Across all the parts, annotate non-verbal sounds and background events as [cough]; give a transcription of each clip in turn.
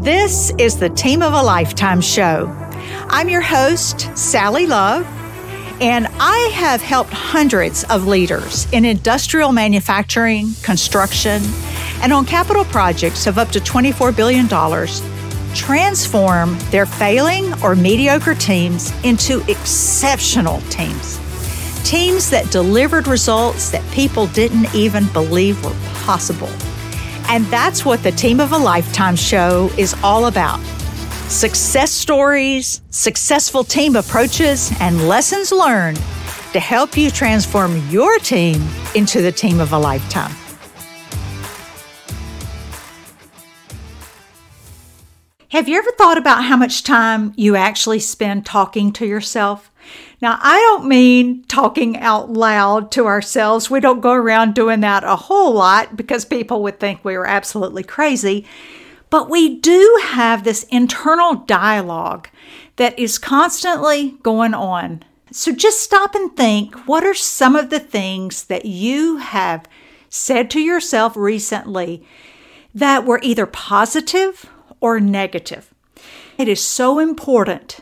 This is the Team of a Lifetime show. I'm your host, Sally Love, and I have helped hundreds of leaders in industrial manufacturing, construction, and on capital projects of up to $24 billion transform their failing or mediocre teams into exceptional teams. Teams that delivered results that people didn't even believe were possible. And that's what the Team of a Lifetime show is all about success stories, successful team approaches, and lessons learned to help you transform your team into the team of a lifetime. Have you ever thought about how much time you actually spend talking to yourself? Now, I don't mean talking out loud to ourselves. We don't go around doing that a whole lot because people would think we were absolutely crazy. But we do have this internal dialogue that is constantly going on. So just stop and think what are some of the things that you have said to yourself recently that were either positive or negative? It is so important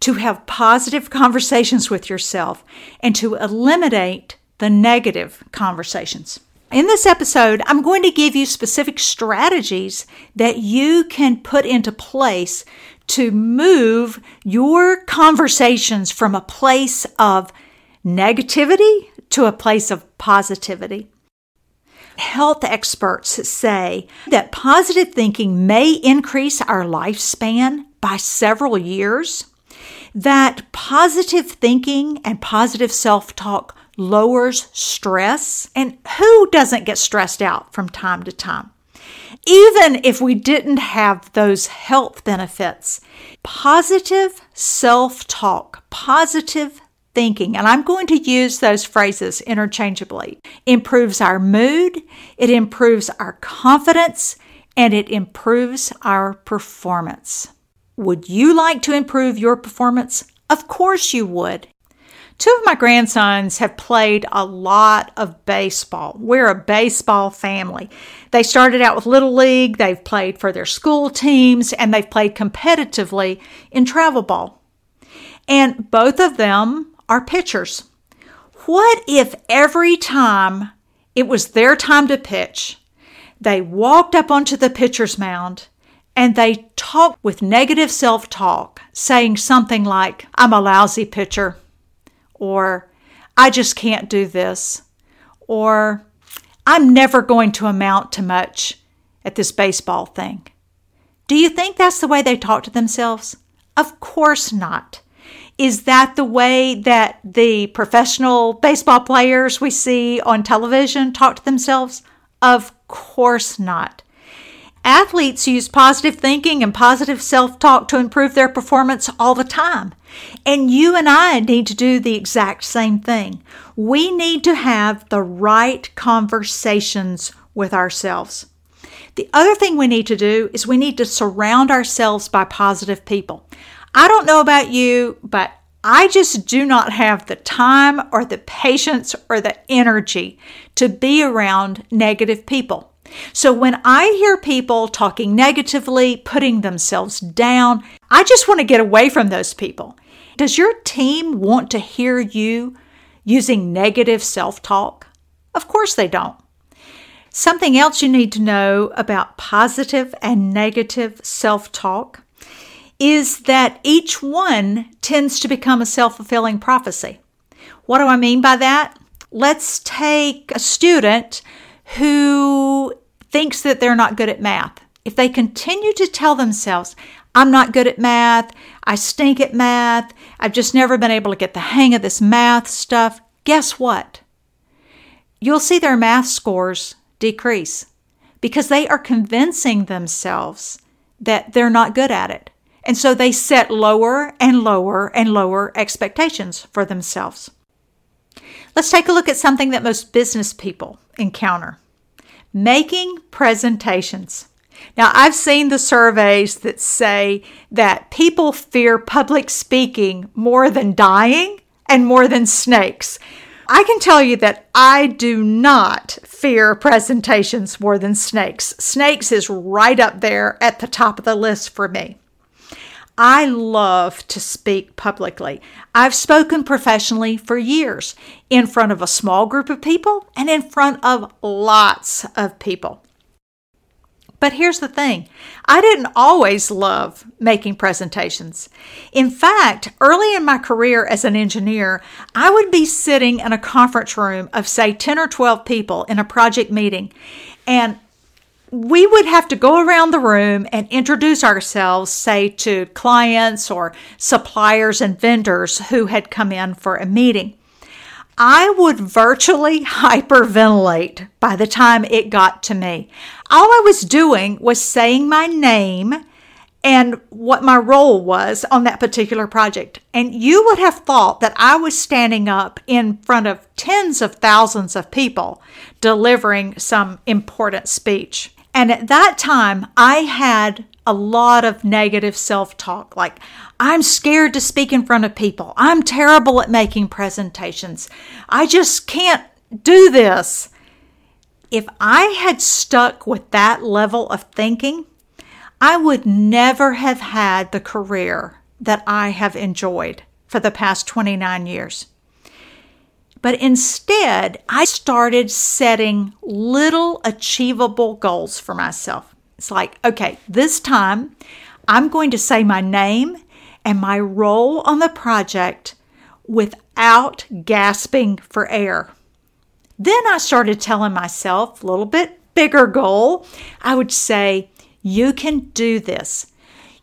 to have positive conversations with yourself and to eliminate the negative conversations. In this episode, I'm going to give you specific strategies that you can put into place to move your conversations from a place of negativity to a place of positivity. Health experts say that positive thinking may increase our lifespan by several years that positive thinking and positive self talk lowers stress. And who doesn't get stressed out from time to time? Even if we didn't have those health benefits, positive self talk, positive thinking, and I'm going to use those phrases interchangeably, improves our mood, it improves our confidence, and it improves our performance. Would you like to improve your performance? Of course you would. Two of my grandsons have played a lot of baseball. We're a baseball family. They started out with Little League, they've played for their school teams, and they've played competitively in travel ball. And both of them are pitchers. What if every time it was their time to pitch, they walked up onto the pitcher's mound and they talk with negative self talk, saying something like, I'm a lousy pitcher, or I just can't do this, or I'm never going to amount to much at this baseball thing. Do you think that's the way they talk to themselves? Of course not. Is that the way that the professional baseball players we see on television talk to themselves? Of course not. Athletes use positive thinking and positive self talk to improve their performance all the time. And you and I need to do the exact same thing. We need to have the right conversations with ourselves. The other thing we need to do is we need to surround ourselves by positive people. I don't know about you, but I just do not have the time or the patience or the energy to be around negative people. So when I hear people talking negatively, putting themselves down, I just want to get away from those people. Does your team want to hear you using negative self talk? Of course they don't. Something else you need to know about positive and negative self talk is that each one tends to become a self fulfilling prophecy. What do I mean by that? Let's take a student who thinks that they're not good at math, if they continue to tell themselves, I'm not good at math, I stink at math, I've just never been able to get the hang of this math stuff, guess what? You'll see their math scores decrease because they are convincing themselves that they're not good at it. And so they set lower and lower and lower expectations for themselves. Let's take a look at something that most business people encounter making presentations. Now, I've seen the surveys that say that people fear public speaking more than dying and more than snakes. I can tell you that I do not fear presentations more than snakes. Snakes is right up there at the top of the list for me. I love to speak publicly. I've spoken professionally for years in front of a small group of people and in front of lots of people. But here's the thing I didn't always love making presentations. In fact, early in my career as an engineer, I would be sitting in a conference room of, say, 10 or 12 people in a project meeting, and we would have to go around the room and introduce ourselves, say to clients or suppliers and vendors who had come in for a meeting. I would virtually [laughs] hyperventilate by the time it got to me. All I was doing was saying my name and what my role was on that particular project. And you would have thought that I was standing up in front of tens of thousands of people delivering some important speech. And at that time, I had a lot of negative self talk like, I'm scared to speak in front of people. I'm terrible at making presentations. I just can't do this. If I had stuck with that level of thinking, I would never have had the career that I have enjoyed for the past 29 years. But instead, I started setting little achievable goals for myself. It's like, okay, this time I'm going to say my name and my role on the project without gasping for air. Then I started telling myself a little bit bigger goal. I would say, you can do this.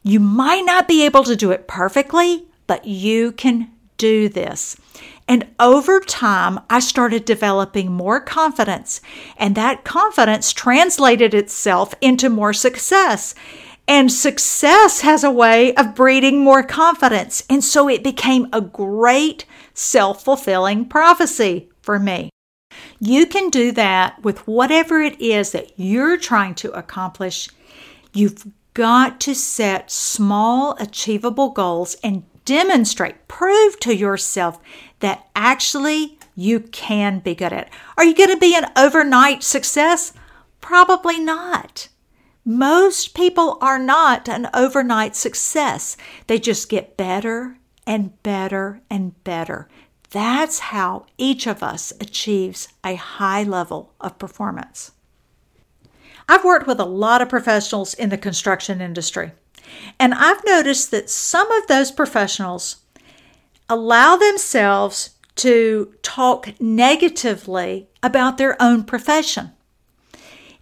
You might not be able to do it perfectly, but you can do this. And over time, I started developing more confidence, and that confidence translated itself into more success. And success has a way of breeding more confidence. And so it became a great self fulfilling prophecy for me. You can do that with whatever it is that you're trying to accomplish. You've got to set small, achievable goals and demonstrate, prove to yourself that actually you can be good at. Are you going to be an overnight success? Probably not. Most people are not an overnight success. They just get better and better and better. That's how each of us achieves a high level of performance. I've worked with a lot of professionals in the construction industry. And I've noticed that some of those professionals allow themselves to talk negatively about their own profession.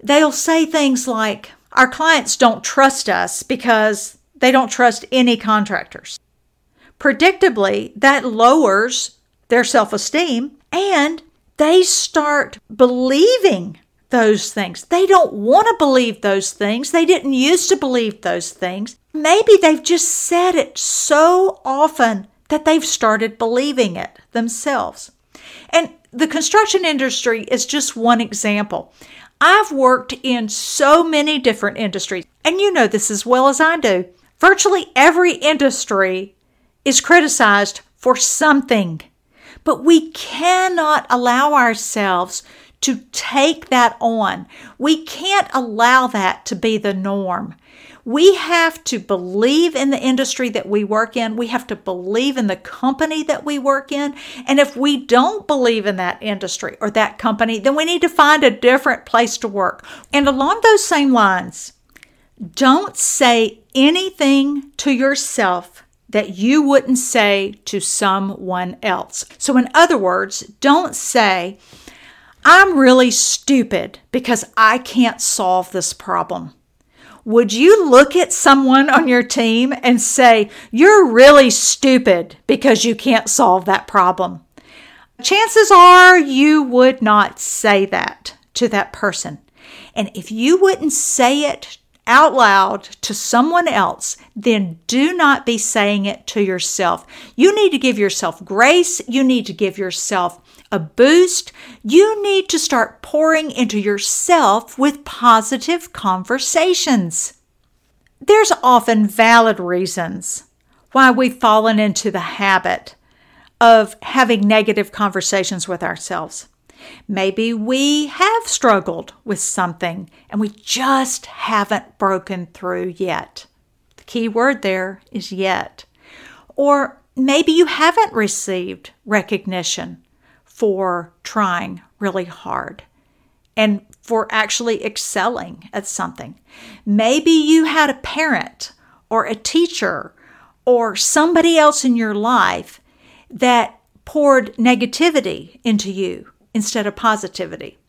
They'll say things like, Our clients don't trust us because they don't trust any contractors. Predictably, that lowers their self esteem and they start believing those things. They don't want to believe those things. They didn't used to believe those things. Maybe they've just said it so often that they've started believing it themselves. And the construction industry is just one example. I've worked in so many different industries, and you know this as well as I do. Virtually every industry is criticized for something, but we cannot allow ourselves to take that on. We can't allow that to be the norm. We have to believe in the industry that we work in. We have to believe in the company that we work in. And if we don't believe in that industry or that company, then we need to find a different place to work. And along those same lines, don't say anything to yourself that you wouldn't say to someone else. So, in other words, don't say, I'm really stupid because I can't solve this problem. Would you look at someone on your team and say, You're really stupid because you can't solve that problem? Chances are you would not say that to that person. And if you wouldn't say it out loud to someone else, then do not be saying it to yourself. You need to give yourself grace. You need to give yourself a boost, you need to start pouring into yourself with positive conversations. There's often valid reasons why we've fallen into the habit of having negative conversations with ourselves. Maybe we have struggled with something and we just haven't broken through yet. The key word there is yet. Or maybe you haven't received recognition for trying really hard and for actually excelling at something. Maybe you had a parent or a teacher or somebody else in your life that poured negativity into you instead of positivity.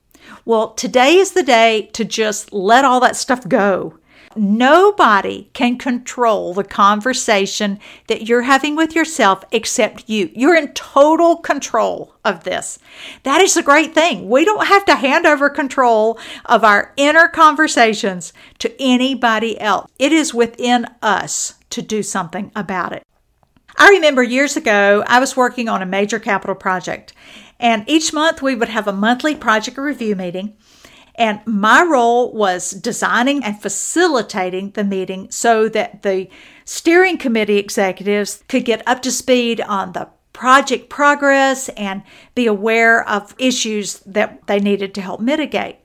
Well, today is the day to just let all that stuff go. Nobody can control the conversation that you're having with yourself except you. You're in total control of this. That is a great thing. We don't have to hand over control of our inner conversations to anybody else. It is within us to do something about it. I remember years ago, I was working on a major capital project, and each month we would have a monthly project review meeting. And my role was designing and facilitating the meeting so that the steering committee executives could get up to speed on the project progress and be aware of issues that they needed to help mitigate.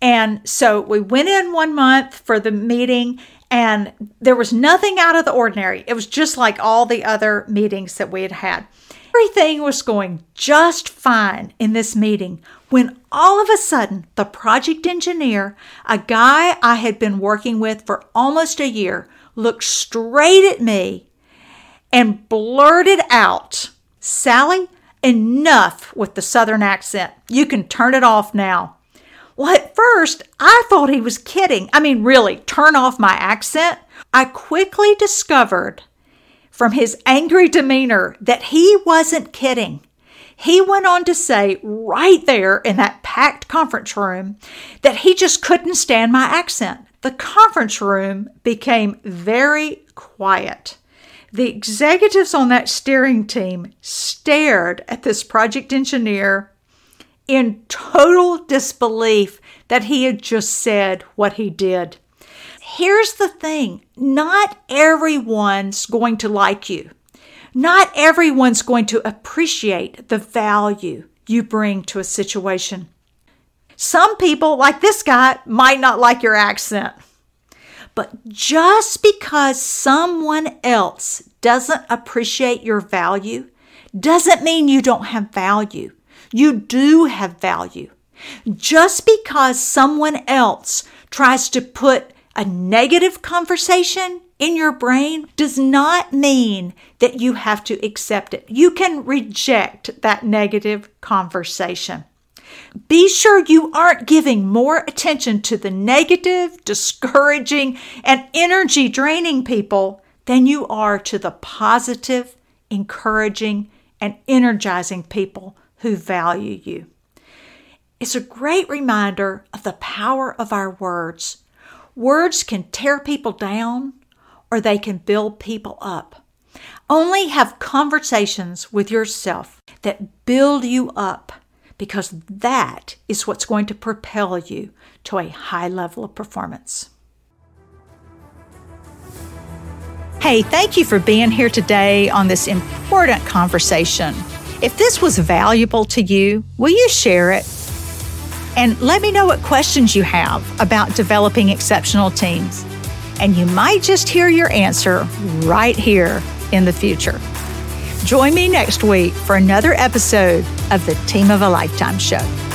And so we went in one month for the meeting, and there was nothing out of the ordinary. It was just like all the other meetings that we had had. Everything was going just fine in this meeting when all of a sudden the project engineer, a guy I had been working with for almost a year, looked straight at me and blurted out, Sally, enough with the southern accent. You can turn it off now. Well, at first, I thought he was kidding. I mean, really, turn off my accent? I quickly discovered from his angry demeanor that he wasn't kidding. He went on to say right there in that packed conference room that he just couldn't stand my accent. The conference room became very quiet. The executives on that steering team stared at this project engineer in total disbelief that he had just said what he did. Here's the thing not everyone's going to like you. Not everyone's going to appreciate the value you bring to a situation. Some people, like this guy, might not like your accent. But just because someone else doesn't appreciate your value doesn't mean you don't have value. You do have value. Just because someone else tries to put a negative conversation in your brain does not mean that you have to accept it. You can reject that negative conversation. Be sure you aren't giving more attention to the negative, discouraging, and energy draining people than you are to the positive, encouraging, and energizing people who value you. It's a great reminder of the power of our words Words can tear people down or they can build people up. Only have conversations with yourself that build you up because that is what's going to propel you to a high level of performance. Hey, thank you for being here today on this important conversation. If this was valuable to you, will you share it? And let me know what questions you have about developing exceptional teams. And you might just hear your answer right here in the future. Join me next week for another episode of the Team of a Lifetime Show.